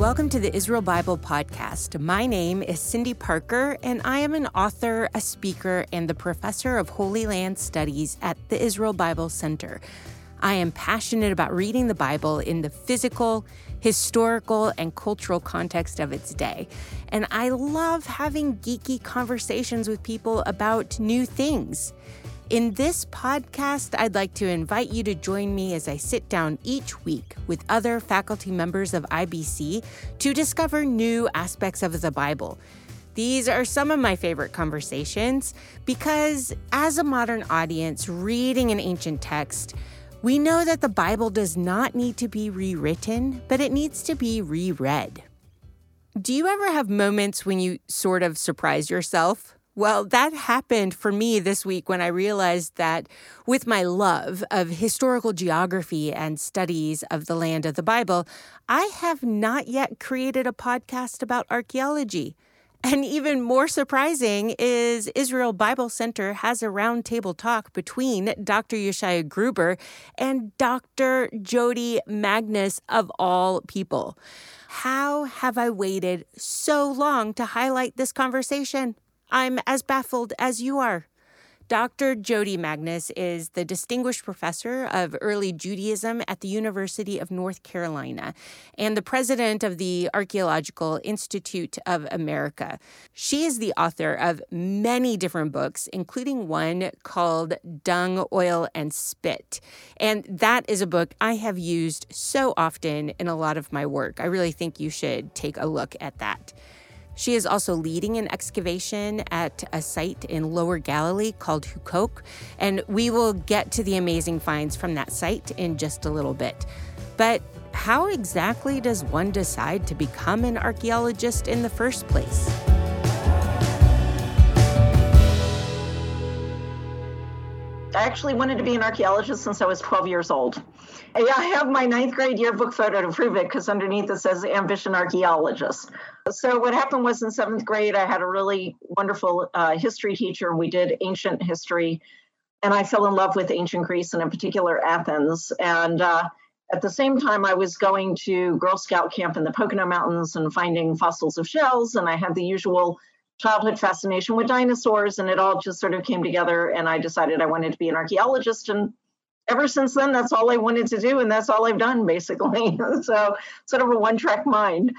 Welcome to the Israel Bible Podcast. My name is Cyndi Parker, and I am an author, a speaker, and the professor of Holy Land Studies at the Israel Bible Center. I am passionate about reading the Bible in the physical, historical, and cultural context of its day. And I love having geeky conversations with people about new things. In this podcast, I'd like to invite you to join me as I sit down each week with other faculty members of IBC to discover new aspects of the Bible. These are some of my favorite conversations because, as a modern audience reading an ancient text, we know that the Bible does not need to be rewritten, but it needs to be reread. Do you ever have moments when you sort of surprise yourself? Well, that happened for me this week when I realized that with my love of historical geography and studies of the land of the Bible, I have not yet created a podcast about archaeology. And even more surprising is Israel Bible Center has a roundtable talk between Dr. Yeshaya Gruber and Dr. Jodi Magness, of all people. How have I waited so long to highlight this conversation? I'm as baffled as you are. Dr. Jodi Magness is the Distinguished Professor of Early Judaism at the University of North Carolina and the president of the Archaeological Institute of America. She is the author of many different books, including one called Dung, Oil, and Spit. And that is a book I have used so often in a lot of my work. I really think you should take a look at that. She is also leading an excavation at a site in Lower Galilee called Huqoq, and we will get to the amazing finds from that site in just a little bit. But how exactly does one decide to become an archaeologist in the first place? I actually wanted to be an archaeologist since I was 12 years old. And I have my ninth grade yearbook photo to prove it because underneath it says ambition archaeologist. So, what happened was in seventh grade, I had a really wonderful uh, history teacher, and we did ancient history. And I fell in love with ancient Greece and, in particular, Athens. And uh, at the same time, I was going to Girl Scout camp in the Pocono Mountains and finding fossils of shells. And I had the usual childhood fascination with dinosaurs, and it all just sort of came together. And I decided I wanted to be an archaeologist. And ever since then, that's all I wanted to do, and that's all I've done basically. so, sort of a one track mind.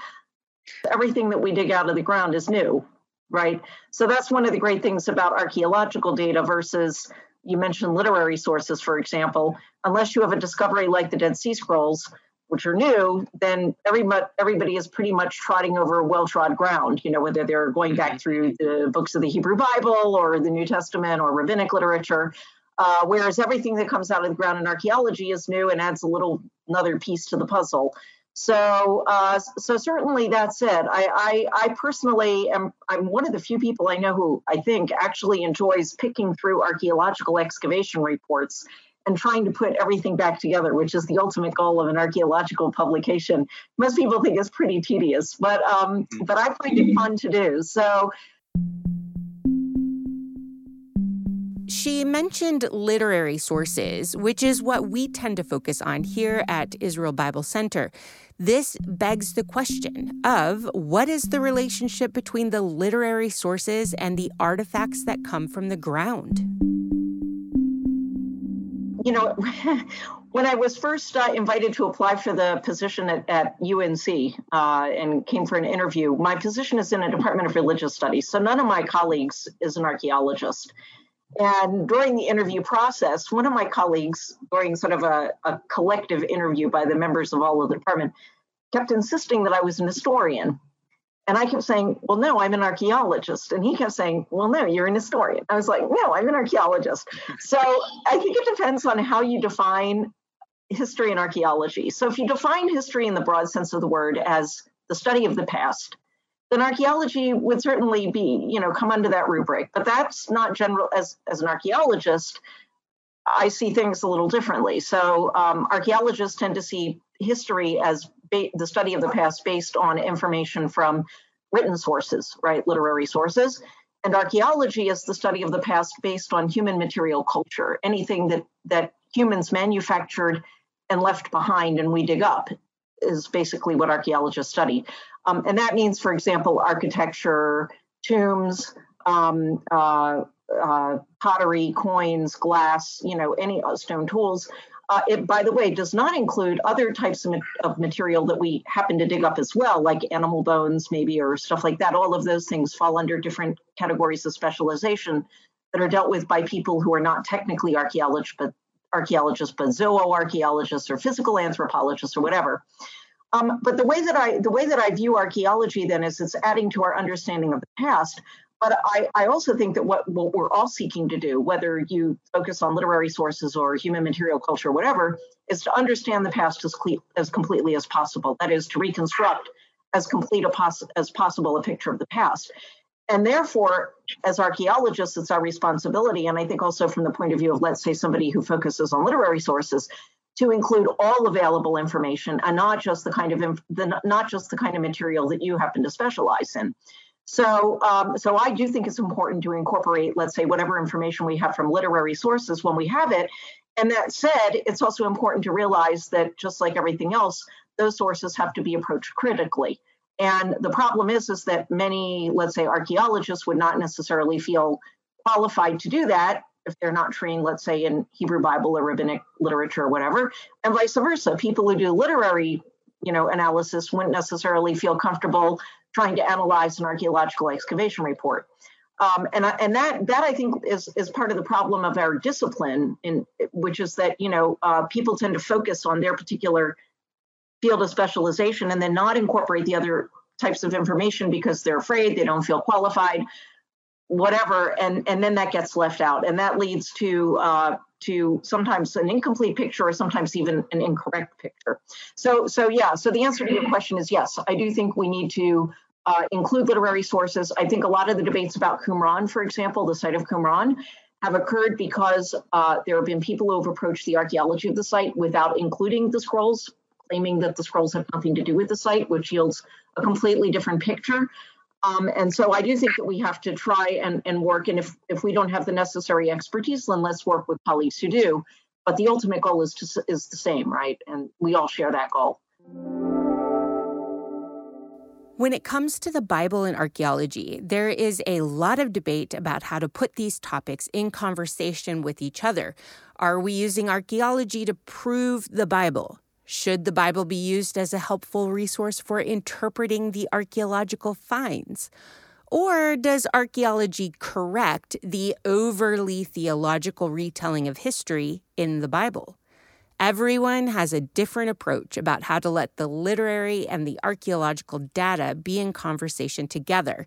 Everything that we dig out of the ground is new, right? So, that's one of the great things about archaeological data versus you mentioned literary sources, for example. Unless you have a discovery like the Dead Sea Scrolls, which are new, then every, everybody is pretty much trotting over well-trod ground. You know, whether they're going back through the books of the Hebrew Bible or the New Testament or rabbinic literature. Uh, whereas everything that comes out of the ground in archaeology is new and adds a little another piece to the puzzle. So, uh, so certainly that's it. I, I, I personally am. I'm one of the few people I know who I think actually enjoys picking through archaeological excavation reports and trying to put everything back together, which is the ultimate goal of an archaeological publication. Most people think it's pretty tedious, but um, mm-hmm. but I find it fun to do. So. She mentioned literary sources, which is what we tend to focus on here at Israel Bible Center. This begs the question of what is the relationship between the literary sources and the artifacts that come from the ground? You know, when I was first uh, invited to apply for the position at, at UNC uh, and came for an interview, my position is in a Department of Religious Studies. So none of my colleagues is an archaeologist. And during the interview process, one of my colleagues, during sort of a, a collective interview by the members of all of the department, kept insisting that I was an historian. And I kept saying, well, no, I'm an archaeologist. And he kept saying, well, no, you're an historian. I was like, no, I'm an archaeologist. So I think it depends on how you define history and archaeology. So if you define history in the broad sense of the word as the study of the past, then archaeology would certainly be, you know, come under that rubric. But that's not general as as an archaeologist. I see things a little differently. So um, archaeologists tend to see history as ba- the study of the past based on information from written sources, right, literary sources. And archaeology is the study of the past based on human material culture, anything that that humans manufactured and left behind and we dig up. is basically what archaeologists study. Um, and that means, for example, architecture, tombs, um, uh, uh, pottery, coins, glass, you know, any stone tools. Uh, it, by the way, does not include other types of, of, material that we happen to dig up as well, like animal bones, maybe, or stuff like that. All of those things fall under different categories of specialization that are dealt with by people who are not technically archaeologists, but archaeologists, but zooarchaeologists or physical anthropologists or whatever. Um, but the way that I the way that I view archaeology then is it's adding to our understanding of the past. But I, I also think that what, what we're all seeking to do, whether you focus on literary sources or human material culture, whatever, is to understand the past as, cle- as completely as possible. That is to reconstruct as complete pos- as possible a picture of the past. And therefore, as archaeologists, it's our responsibility, and I think also from the point of view of, let's say, somebody who focuses on literary sources, to include all available information and not just the kind of inf- the, not just the kind of material that you happen to specialize in. So, um, so I do think it's important to incorporate, let's say, whatever information we have from literary sources when we have it. And that said, it's also important to realize that just like everything else, those sources have to be approached critically. And the problem is, is that many, let's say, archaeologists would not necessarily feel qualified to do that if they're not trained, let's say, in Hebrew Bible or rabbinic literature or whatever, and vice versa. People who do literary, you know, analysis wouldn't necessarily feel comfortable trying to analyze an archaeological excavation report. Um, and and that that I think is is part of the problem of our discipline, in which is that you know uh, people tend to focus on their particular field of specialization and then not incorporate the other types of information because they're afraid they don't feel qualified whatever and and then that gets left out and that leads to uh, to sometimes an incomplete picture or sometimes even an incorrect picture so so yeah so the answer to your question is yes i do think we need to uh, include literary sources i think a lot of the debates about qumran for example the site of qumran have occurred because uh, there have been people who have approached the archaeology of the site without including the scrolls claiming that the scrolls have nothing to do with the site which yields a completely different picture um, and so I do think that we have to try and, and work. And if, if we don't have the necessary expertise, then let's work with colleagues who do. But the ultimate goal is to, is the same, right? And we all share that goal. When it comes to the Bible and archaeology, there is a lot of debate about how to put these topics in conversation with each other. Are we using archaeology to prove the Bible? Should the Bible be used as a helpful resource for interpreting the archaeological finds? Or does archaeology correct the overly theological retelling of history in the Bible? Everyone has a different approach about how to let the literary and the archaeological data be in conversation together.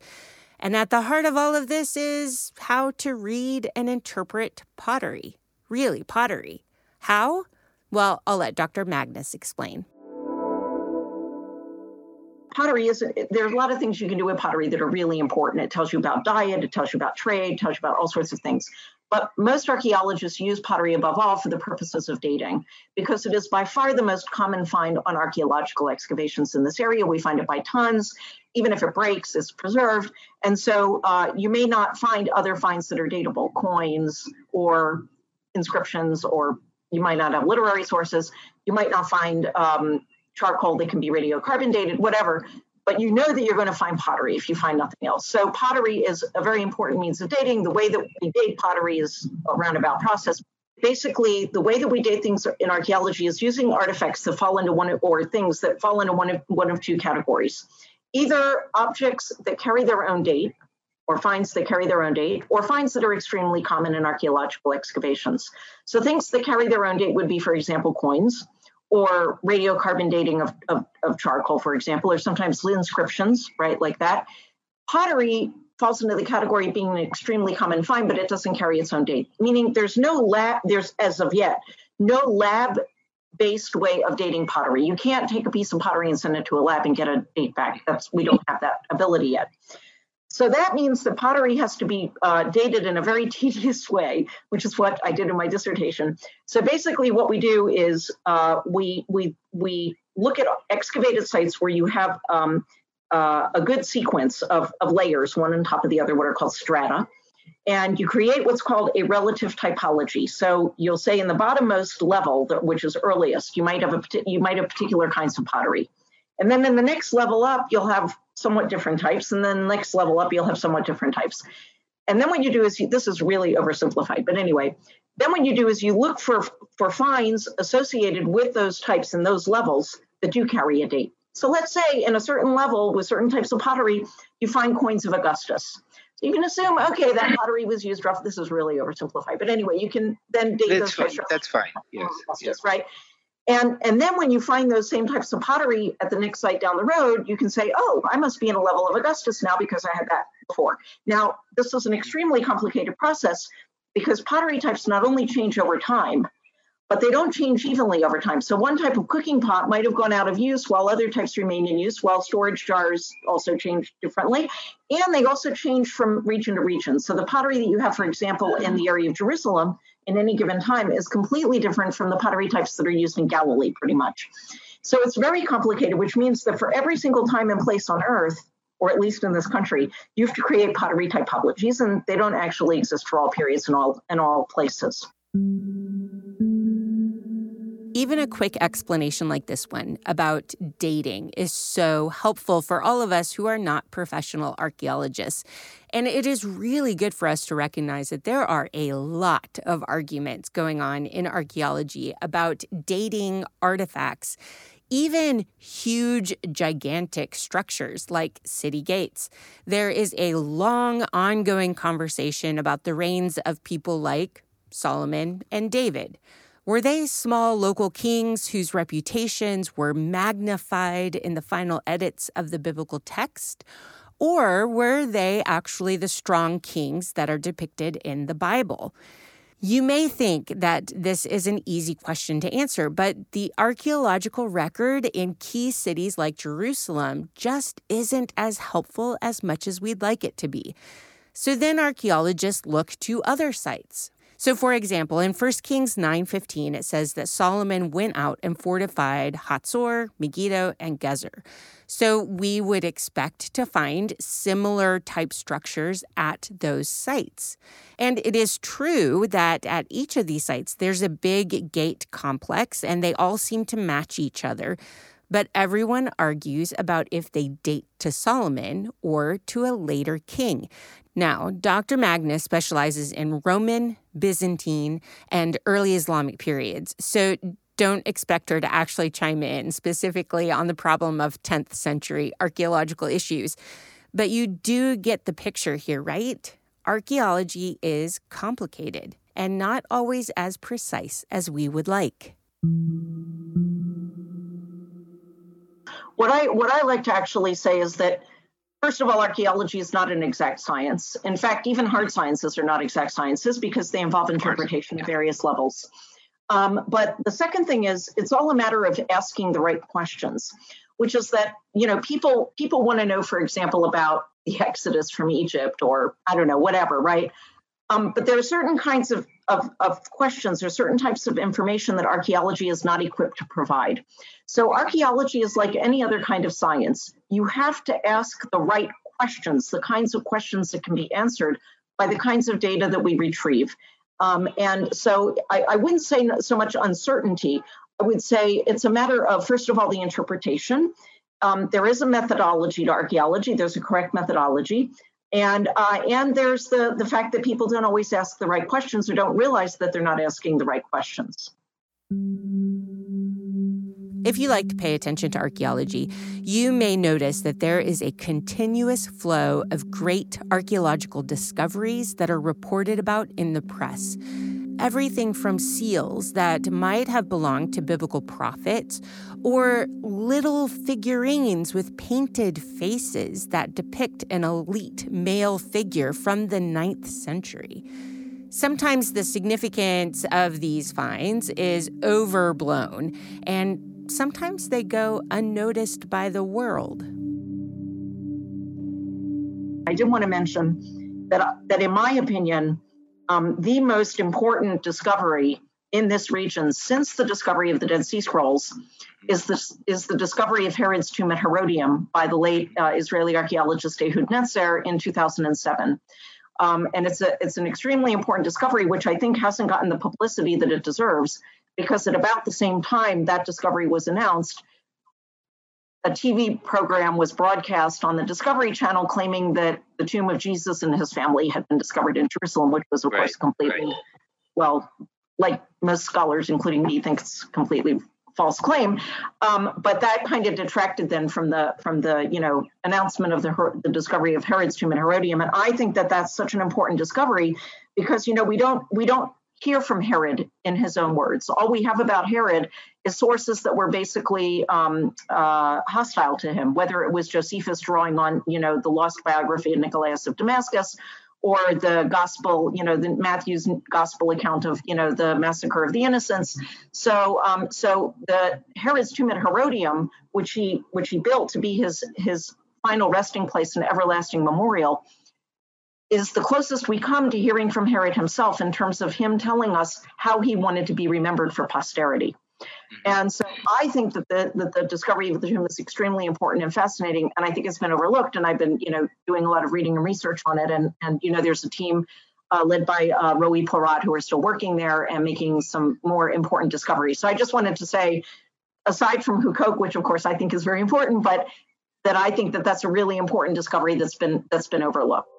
And at the heart of all of this is how to read and interpret pottery. Really, pottery. How? Well, I'll let Dr. Magness explain. Pottery is there's a lot of things you can do with pottery that are really important. It tells you about diet, it tells you about trade, it tells you about all sorts of things. But most archaeologists use pottery above all for the purposes of dating because it is by far the most common find on archaeological excavations in this area. We find it by tons. Even if it breaks, it's preserved. And so uh, you may not find other finds that are datable, coins or inscriptions or you might not have literary sources. You might not find um, charcoal that can be radiocarbon dated, whatever. But you know that you're going to find pottery if you find nothing else. So pottery is a very important means of dating. The way that we date pottery is a roundabout process. Basically, the way that we date things in archaeology is using artifacts that fall into one or things that fall into one of one of two categories. Either objects that carry their own date, or finds that carry their own date, or finds that are extremely common in archaeological excavations. So things that carry their own date would be, for example, coins or radiocarbon dating of, of, of charcoal, for example, or sometimes inscriptions, right, like that. Pottery falls into the category of being an extremely common find, but it doesn't carry its own date, meaning there's no lab, there's as of yet, no lab based way of dating pottery. You can't take a piece of pottery and send it to a lab and get a date back. That's we don't have that ability yet. So that means that pottery has to be uh, dated in a very tedious way, which is what I did in my dissertation. So basically, what we do is uh, we we we look at excavated sites where you have um, uh, a good sequence of, of layers, one on top of the other, what are called strata. and you create what's called a relative typology. So you'll say in the bottommost level, which is earliest, you might have a you might have particular kinds of pottery, and then in the next level up, you'll have somewhat different types, and then next level up, you'll have somewhat different types. And then what you do is you, this is really oversimplified, but anyway, then what you do is you look for for finds associated with those types and those levels that do carry a date. So let's say in a certain level with certain types of pottery, you find coins of Augustus. So you can assume, okay, that pottery was used rough. This is really oversimplified, but anyway, you can then date that's those fine. That's fine. Yes. Augustus, right? And and then when you find those same types of pottery at the next site down the road, you can say, oh, I must be in a level of Augustus now because I had that before. Now, this is an extremely complicated process because pottery types not only change over time, but they don't change evenly over time. So one type of cooking pot might have gone out of use while other types remain in use, while storage jars also change differently. And they also change from region to region. So the pottery that you have, for example, in the area of Jerusalem in any given time is completely different from the pottery types that are used in Galilee, pretty much. So it's very complicated, which means that for every single time and place on earth, or at least in this country, you have to create pottery typologies, and they don't actually exist for all periods and all and all places. Even a quick explanation like this one about dating is so helpful for all of us who are not professional archaeologists. And it is really good for us to recognize that there are a lot of arguments going on in archaeology about dating artifacts even huge, gigantic structures like city gates. There is a long, ongoing conversation about the reigns of people like Solomon and David. Were they small local kings whose reputations were magnified in the final edits of the biblical text? Or were they actually the strong kings that are depicted in the Bible? You may think that this is an easy question to answer, but the archaeological record in key cities like Jerusalem just isn't as helpful as much as we'd like it to be. So then archaeologists look to other sites. So for example, in 1 Kings 9:15 it says that Solomon went out and fortified Hatzor, Megiddo, and Gezer. So we would expect to find similar type structures at those sites. And it is true that at each of these sites there's a big gate complex and they all seem to match each other. But everyone argues about if they date to Solomon or to a later king. Now, Dr. Magness specializes in Roman, Byzantine, and early Islamic periods. So don't expect her to actually chime in specifically on the problem of 10th century archaeological issues. But you do get the picture here, right? Archaeology is complicated and not always as precise as we would like. What I what I like to actually say is that First of all, archaeology is not an exact science. In fact, even hard sciences are not exact sciences because they involve interpretation at various levels. Um, but the second thing is, it's all a matter of asking the right questions, which is that you know people people want to know, for example, about the Exodus from Egypt or I don't know whatever, right? Um, but there are certain kinds of, of, of questions or certain types of information that archaeology is not equipped to provide. So, archaeology is like any other kind of science. You have to ask the right questions, the kinds of questions that can be answered by the kinds of data that we retrieve. Um, and so, I, I wouldn't say so much uncertainty. I would say it's a matter of, first of all, the interpretation. Um, there is a methodology to archaeology, there's a correct methodology. And uh, and there's the the fact that people don't always ask the right questions or don't realize that they're not asking the right questions. If you like to pay attention to archaeology, you may notice that there is a continuous flow of great archaeological discoveries that are reported about in the press everything from seals that might have belonged to biblical prophets or little figurines with painted faces that depict an elite male figure from the ninth century. Sometimes the significance of these finds is overblown, and sometimes they go unnoticed by the world. I did want to mention that, that in my opinion, um, the most important discovery in this region since the discovery of the Dead Sea Scrolls is the, is the discovery of Herod's tomb at Herodium by the late uh, Israeli archaeologist Ehud Netzer in 2007. Um, and it's a it's an extremely important discovery, which I think hasn't gotten the publicity that it deserves, because at about the same time that discovery was announced, a TV program was broadcast on the Discovery Channel claiming that the tomb of Jesus and his family had been discovered in Jerusalem, which was, of right, course, completely, right. well, like most scholars, including me, think it's completely false claim. Um, but that kind of detracted then from the from the you know announcement of the the discovery of Herod's tomb in Herodium, and I think that that's such an important discovery because you know we don't we don't hear from Herod in his own words. All we have about Herod is sources that were basically um, uh, hostile to him, whether it was Josephus drawing on, you know, the lost biography of Nicolaus of Damascus, or the gospel, you know, the Matthew's gospel account of, you know, the massacre of the innocents. So, um, so the Herod's tomb at Herodium, which he which he built to be his his final resting place and everlasting memorial, is the closest we come to hearing from Herod himself in terms of him telling us how he wanted to be remembered for posterity. Mm-hmm. And so I think that the, that the discovery of the tomb is extremely important and fascinating, and I think it's been overlooked. And I've been, you know, doing a lot of reading and research on it. And and you know, there's a team uh, led by uh, Roee Porat who are still working there and making some more important discoveries. So I just wanted to say, aside from Huqoq, which of course I think is very important, but that I think that that's a really important discovery that's been that's been overlooked.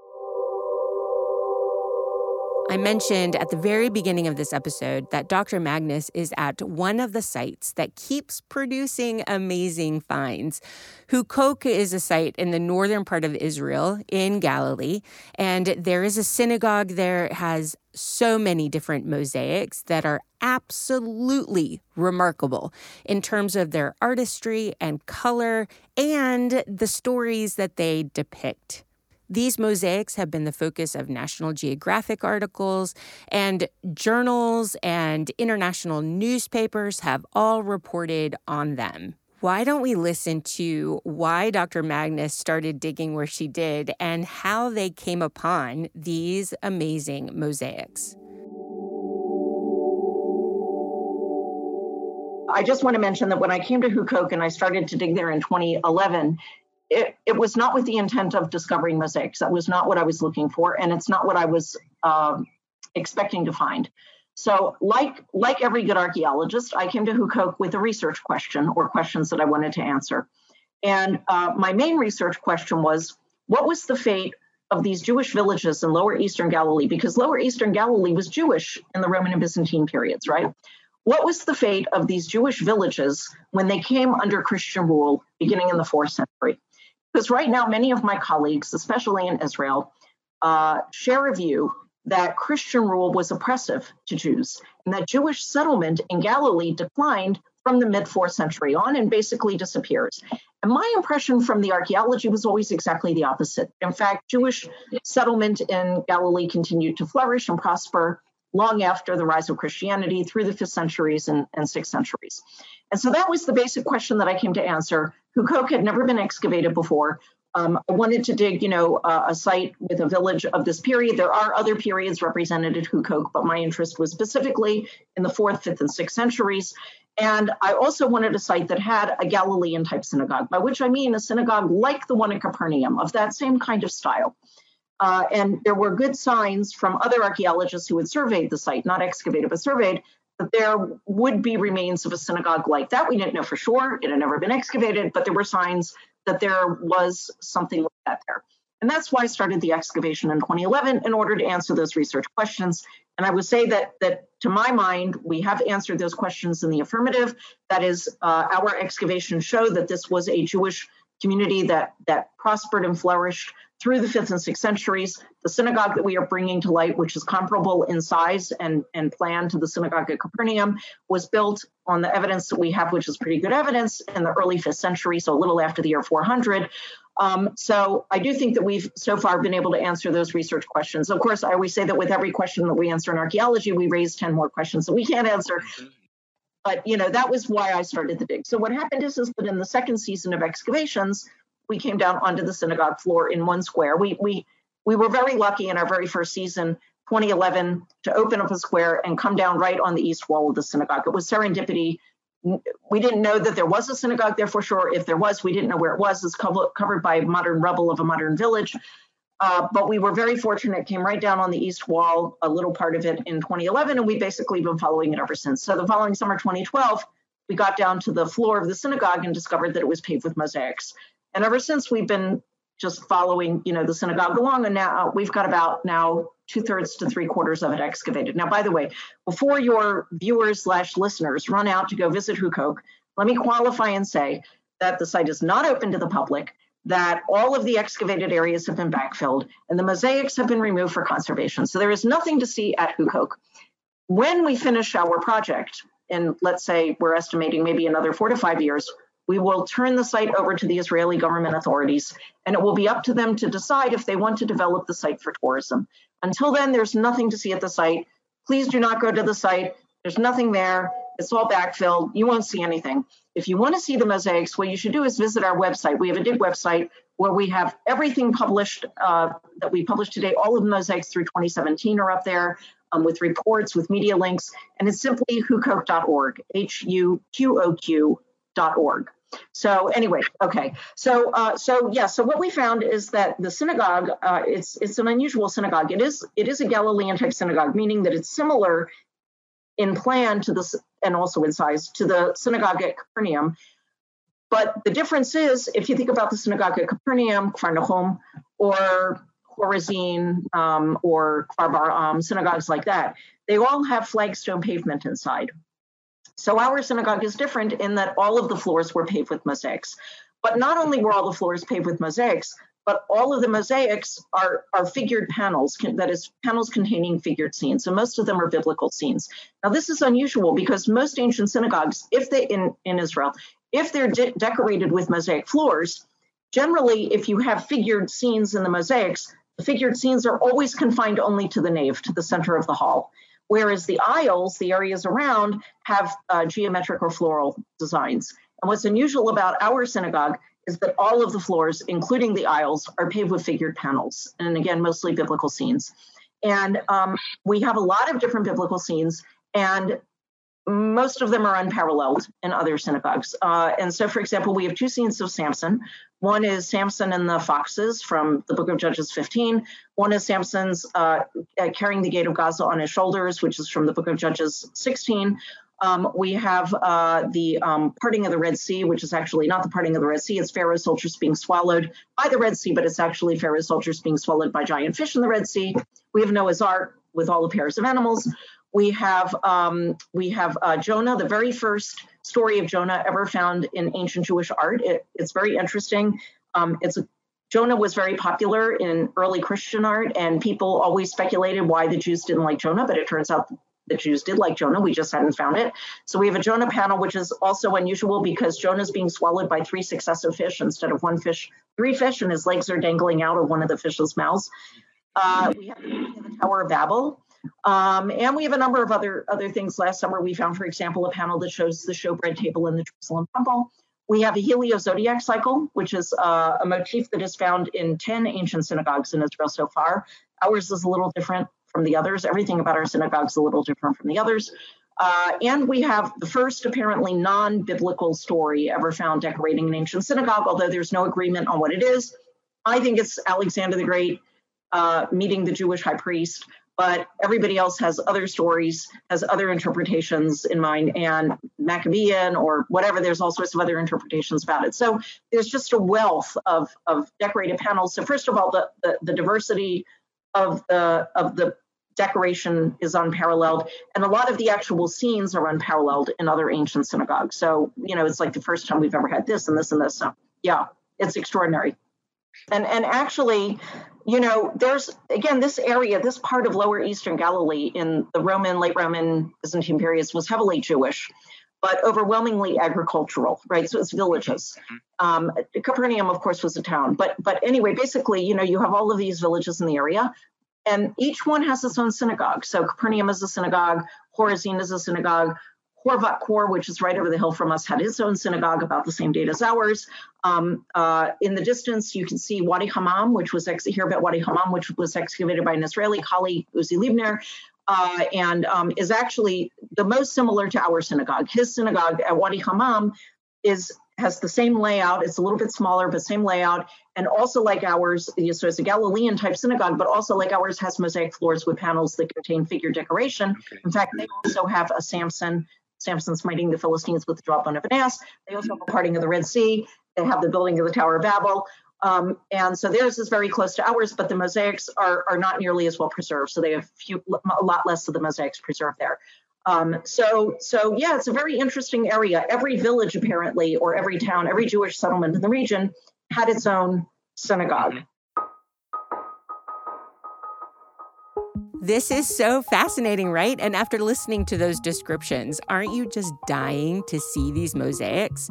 I mentioned at the very beginning of this episode that Dr. Magness is at one of the sites that keeps producing amazing finds. Huqoq is a site in the northern part of Israel in Galilee, and there is a synagogue there. It has so many different mosaics that are absolutely remarkable in terms of their artistry and color and the stories that they depict. These mosaics have been the focus of National Geographic articles, and journals and international newspapers have all reported on them. Why don't we listen to why Dr. Magness started digging where she did and how they came upon these amazing mosaics? I just want to mention that when I came to Huqoq and I started to dig there in 2011, it, it was not with the intent of discovering mosaics. That was not what I was looking for, and it's not what I was um, expecting to find. So, like like every good archaeologist, I came to Huqoq with a research question or questions that I wanted to answer. And uh, my main research question was, what was the fate of these Jewish villages in Lower Eastern Galilee? Because Lower Eastern Galilee was Jewish in the Roman and Byzantine periods, right? What was the fate of these Jewish villages when they came under Christian rule beginning in the fourth century? Because right now, many of my colleagues, especially in Israel, uh, share a view that Christian rule was oppressive to Jews and that Jewish settlement in Galilee declined from the mid fourth century on and basically disappears. And my impression from the archaeology was always exactly the opposite. In fact, Jewish settlement in Galilee continued to flourish and prosper long after the rise of Christianity through the fifth centuries and, and sixth centuries. And so that was the basic question that I came to answer. Huqoq had never been excavated before. Um, I wanted to dig, you know, uh, a site with a village of this period. There are other periods represented at Huqoq, but my interest was specifically in the fourth, fifth, and sixth centuries. And I also wanted a site that had a Galilean type synagogue, by which I mean a synagogue like the one at Capernaum, of that same kind of style. Uh, and there were good signs from other archaeologists who had surveyed the site, not excavated, but surveyed, that there would be remains of a synagogue like that. We didn't know for sure, it had never been excavated, but there were signs that there was something like that there. And that's why I started the excavation in 2011 in order to answer those research questions. And I would say that that to my mind, we have answered those questions in the affirmative. That is, uh, our excavation showed that this was a Jewish community that that prospered and flourished through the fifth and sixth centuries. The synagogue that we are bringing to light, which is comparable in size and, and plan to the synagogue at Capernaum, was built on the evidence that we have, which is pretty good evidence, in the early fifth century, so a little after the year 400. Um, so I do think that we've so far been able to answer those research questions. Of course, I always say that with every question that we answer in archaeology, we raise 10 more questions that we can't answer. But you know that was why I started the dig. So what happened is, is that in the second season of excavations, we came down onto the synagogue floor in one square. We we we were very lucky in our very first season, 2011, to open up a square and come down right on the east wall of the synagogue. It was serendipity. We didn't know that there was a synagogue there for sure. If there was, we didn't know where it was. It's covered by modern rubble of a modern village. Uh, but we were very fortunate. It came right down on the east wall, a little part of it in 2011, and we've basically been following it ever since. So the following summer, 2012, we got down to the floor of the synagogue and discovered that it was paved with mosaics. And ever since, we've been just following, you know, the synagogue along, and now we've got about now two thirds to three quarters of it excavated. Now, by the way, before your viewers slash listeners run out to go visit Huqoq, let me qualify and say that the site is not open to the public that all of the excavated areas have been backfilled and the mosaics have been removed for conservation. So there is nothing to see at Huqoq. When we finish our project, and let's say we're estimating maybe another four to five years, we will turn the site over to the Israeli government authorities, and it will be up to them to decide if they want to develop the site for tourism. Until then, there's nothing to see at the site. Please do not go to the site. There's nothing there. It's all backfilled. You won't see anything. If you want to see the mosaics, what you should do is visit our website. We have a dig website where we have everything published uh, that we published today. All of the mosaics through 2017 are up there um, with reports, with media links, and it's simply huqoq.org, H U Q O Q.org. So anyway, okay. So uh, so yeah. So what we found is that the synagogue, uh, it's it's an unusual synagogue. It is it is a Galilean type synagogue, meaning that it's similar in plan to this and also in size to the synagogue at Capernaum. But the difference is, if you think about the synagogue at Capernaum, Kfar or Chorazin, um, or Kfar Bar'am, synagogues like that, they all have flagstone pavement inside. So our synagogue is different in that all of the floors were paved with mosaics. But not only were all the floors paved with mosaics, but all of the mosaics are, are figured panels, that is, panels containing figured scenes, and most of them are biblical scenes. Now, this is unusual because most ancient synagogues, if they in, in Israel, if they're de- decorated with mosaic floors, generally, if you have figured scenes in the mosaics, the figured scenes are always confined only to the nave, to the center of the hall. Whereas the aisles, the areas around, have uh, geometric or floral designs. And what's unusual about our synagogue is that all of the floors, including the aisles, are paved with figured panels, and again, mostly biblical scenes. And um, we have a lot of different biblical scenes, and most of them are unparalleled in other synagogues. Uh, and so, for example, we have two scenes of Samson. One is Samson and the foxes from the book of Judges 15. One is Samson's uh, carrying the gate of Gaza on his shoulders, which is from the book of Judges 16. Um, we have uh, the um, parting of the Red Sea, which is actually not the parting of the Red Sea. It's Pharaoh's soldiers being swallowed by the Red Sea, but it's actually Pharaoh's soldiers being swallowed by giant fish in the Red Sea. We have Noah's Ark with all the pairs of animals. We have um, we have uh, Jonah, the very first story of Jonah ever found in ancient Jewish art. It, it's very interesting. Um, it's Jonah was very popular in early Christian art, and people always speculated why the Jews didn't like Jonah, but it turns out the Jews did like Jonah. We just hadn't found it. So we have a Jonah panel, which is also unusual because Jonah's being swallowed by three successive fish instead of one fish, three fish, and his legs are dangling out of one of the fish's mouths. Uh, we have the Tower of Babel. Um, and we have a number of other other things. Last summer, we found, for example, a panel that shows the showbread table in the Jerusalem Temple. We have a heliozodiac cycle, which is uh, a motif that is found in 10 ancient synagogues in Israel so far. Ours is a little different from the others. Everything about our synagogue is a little different from the others. Uh, and we have the first apparently non biblical story ever found decorating an ancient synagogue, although there's no agreement on what it is. I think it's Alexander the Great uh, meeting the Jewish high priest, but everybody else has other stories, has other interpretations in mind, and Maccabean or whatever, there's all sorts of other interpretations about it. So there's just a wealth of, of decorated panels. So, first of all, the, the, the diversity of the, of the decoration is unparalleled and a lot of the actual scenes are unparalleled in other ancient synagogues so you know it's like the first time we've ever had this and this and this so yeah it's extraordinary and and actually you know there's again this area this part of lower eastern galilee in the roman late roman byzantine periods was heavily jewish but overwhelmingly agricultural right so it's villages um, capernaum of course was a town but but anyway basically you know you have all of these villages in the area and each one has its own synagogue. So Capernaum is a synagogue, Chorazin is a synagogue, Horvat Kur, which is right over the hill from us, had its own synagogue about the same date as ours. Um, uh, in the distance, you can see Wadi Hammam, which was ex- here about Wadi Hammam, which was excavated by an Israeli colleague, Uzi Leibner, uh, and um, is actually the most similar to our synagogue. His synagogue at Wadi Hammam is has the same layout. It's a little bit smaller, but same layout. And also, like ours, so it's a Galilean type synagogue, but also, like ours, has mosaic floors with panels that contain figure decoration. Okay. In fact, they also have a Samson, Samson smiting the Philistines with the jawbone of an ass. They also have a parting of the Red Sea. They have the building of the Tower of Babel. Um, and so theirs is very close to ours, but the mosaics are, are not nearly as well preserved. So they have few, a lot less of the mosaics preserved there. Um, so, so yeah, it's a very interesting area. Every village, apparently, or every town, every Jewish settlement in the region had its own synagogue. This is so fascinating, right? And after listening to those descriptions, aren't you just dying to see these mosaics?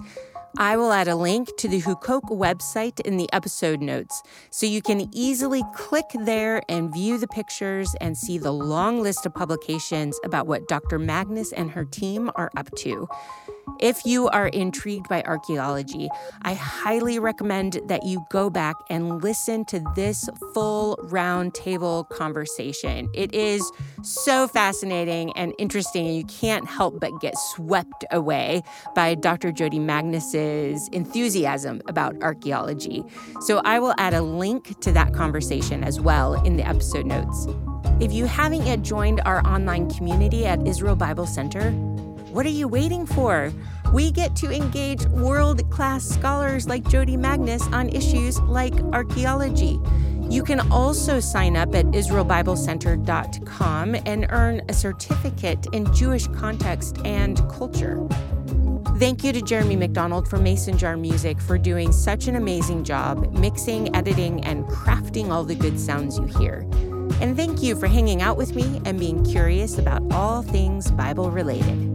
I will add a link to the Huqoq website in the episode notes so you can easily click there and view the pictures and see the long list of publications about what Dr. Magness and her team are up to. If you are intrigued by archaeology, I highly recommend that you go back and listen to this full roundtable conversation. It is so fascinating and interesting, and you can't help but get swept away by Dr. Jodi Magness's enthusiasm about archaeology. So I will add a link to that conversation as well in the episode notes. If you haven't yet joined our online community at Israel Bible Center, what are you waiting for? We get to engage world class scholars like Jodi Magness on issues like archaeology. You can also sign up at IsraelBibleCenter.com and earn a certificate in Jewish context and culture. Thank you to Jeremy McDonald from Mason Jar Music for doing such an amazing job mixing, editing, and crafting all the good sounds you hear. And thank you for hanging out with me and being curious about all things Bible related.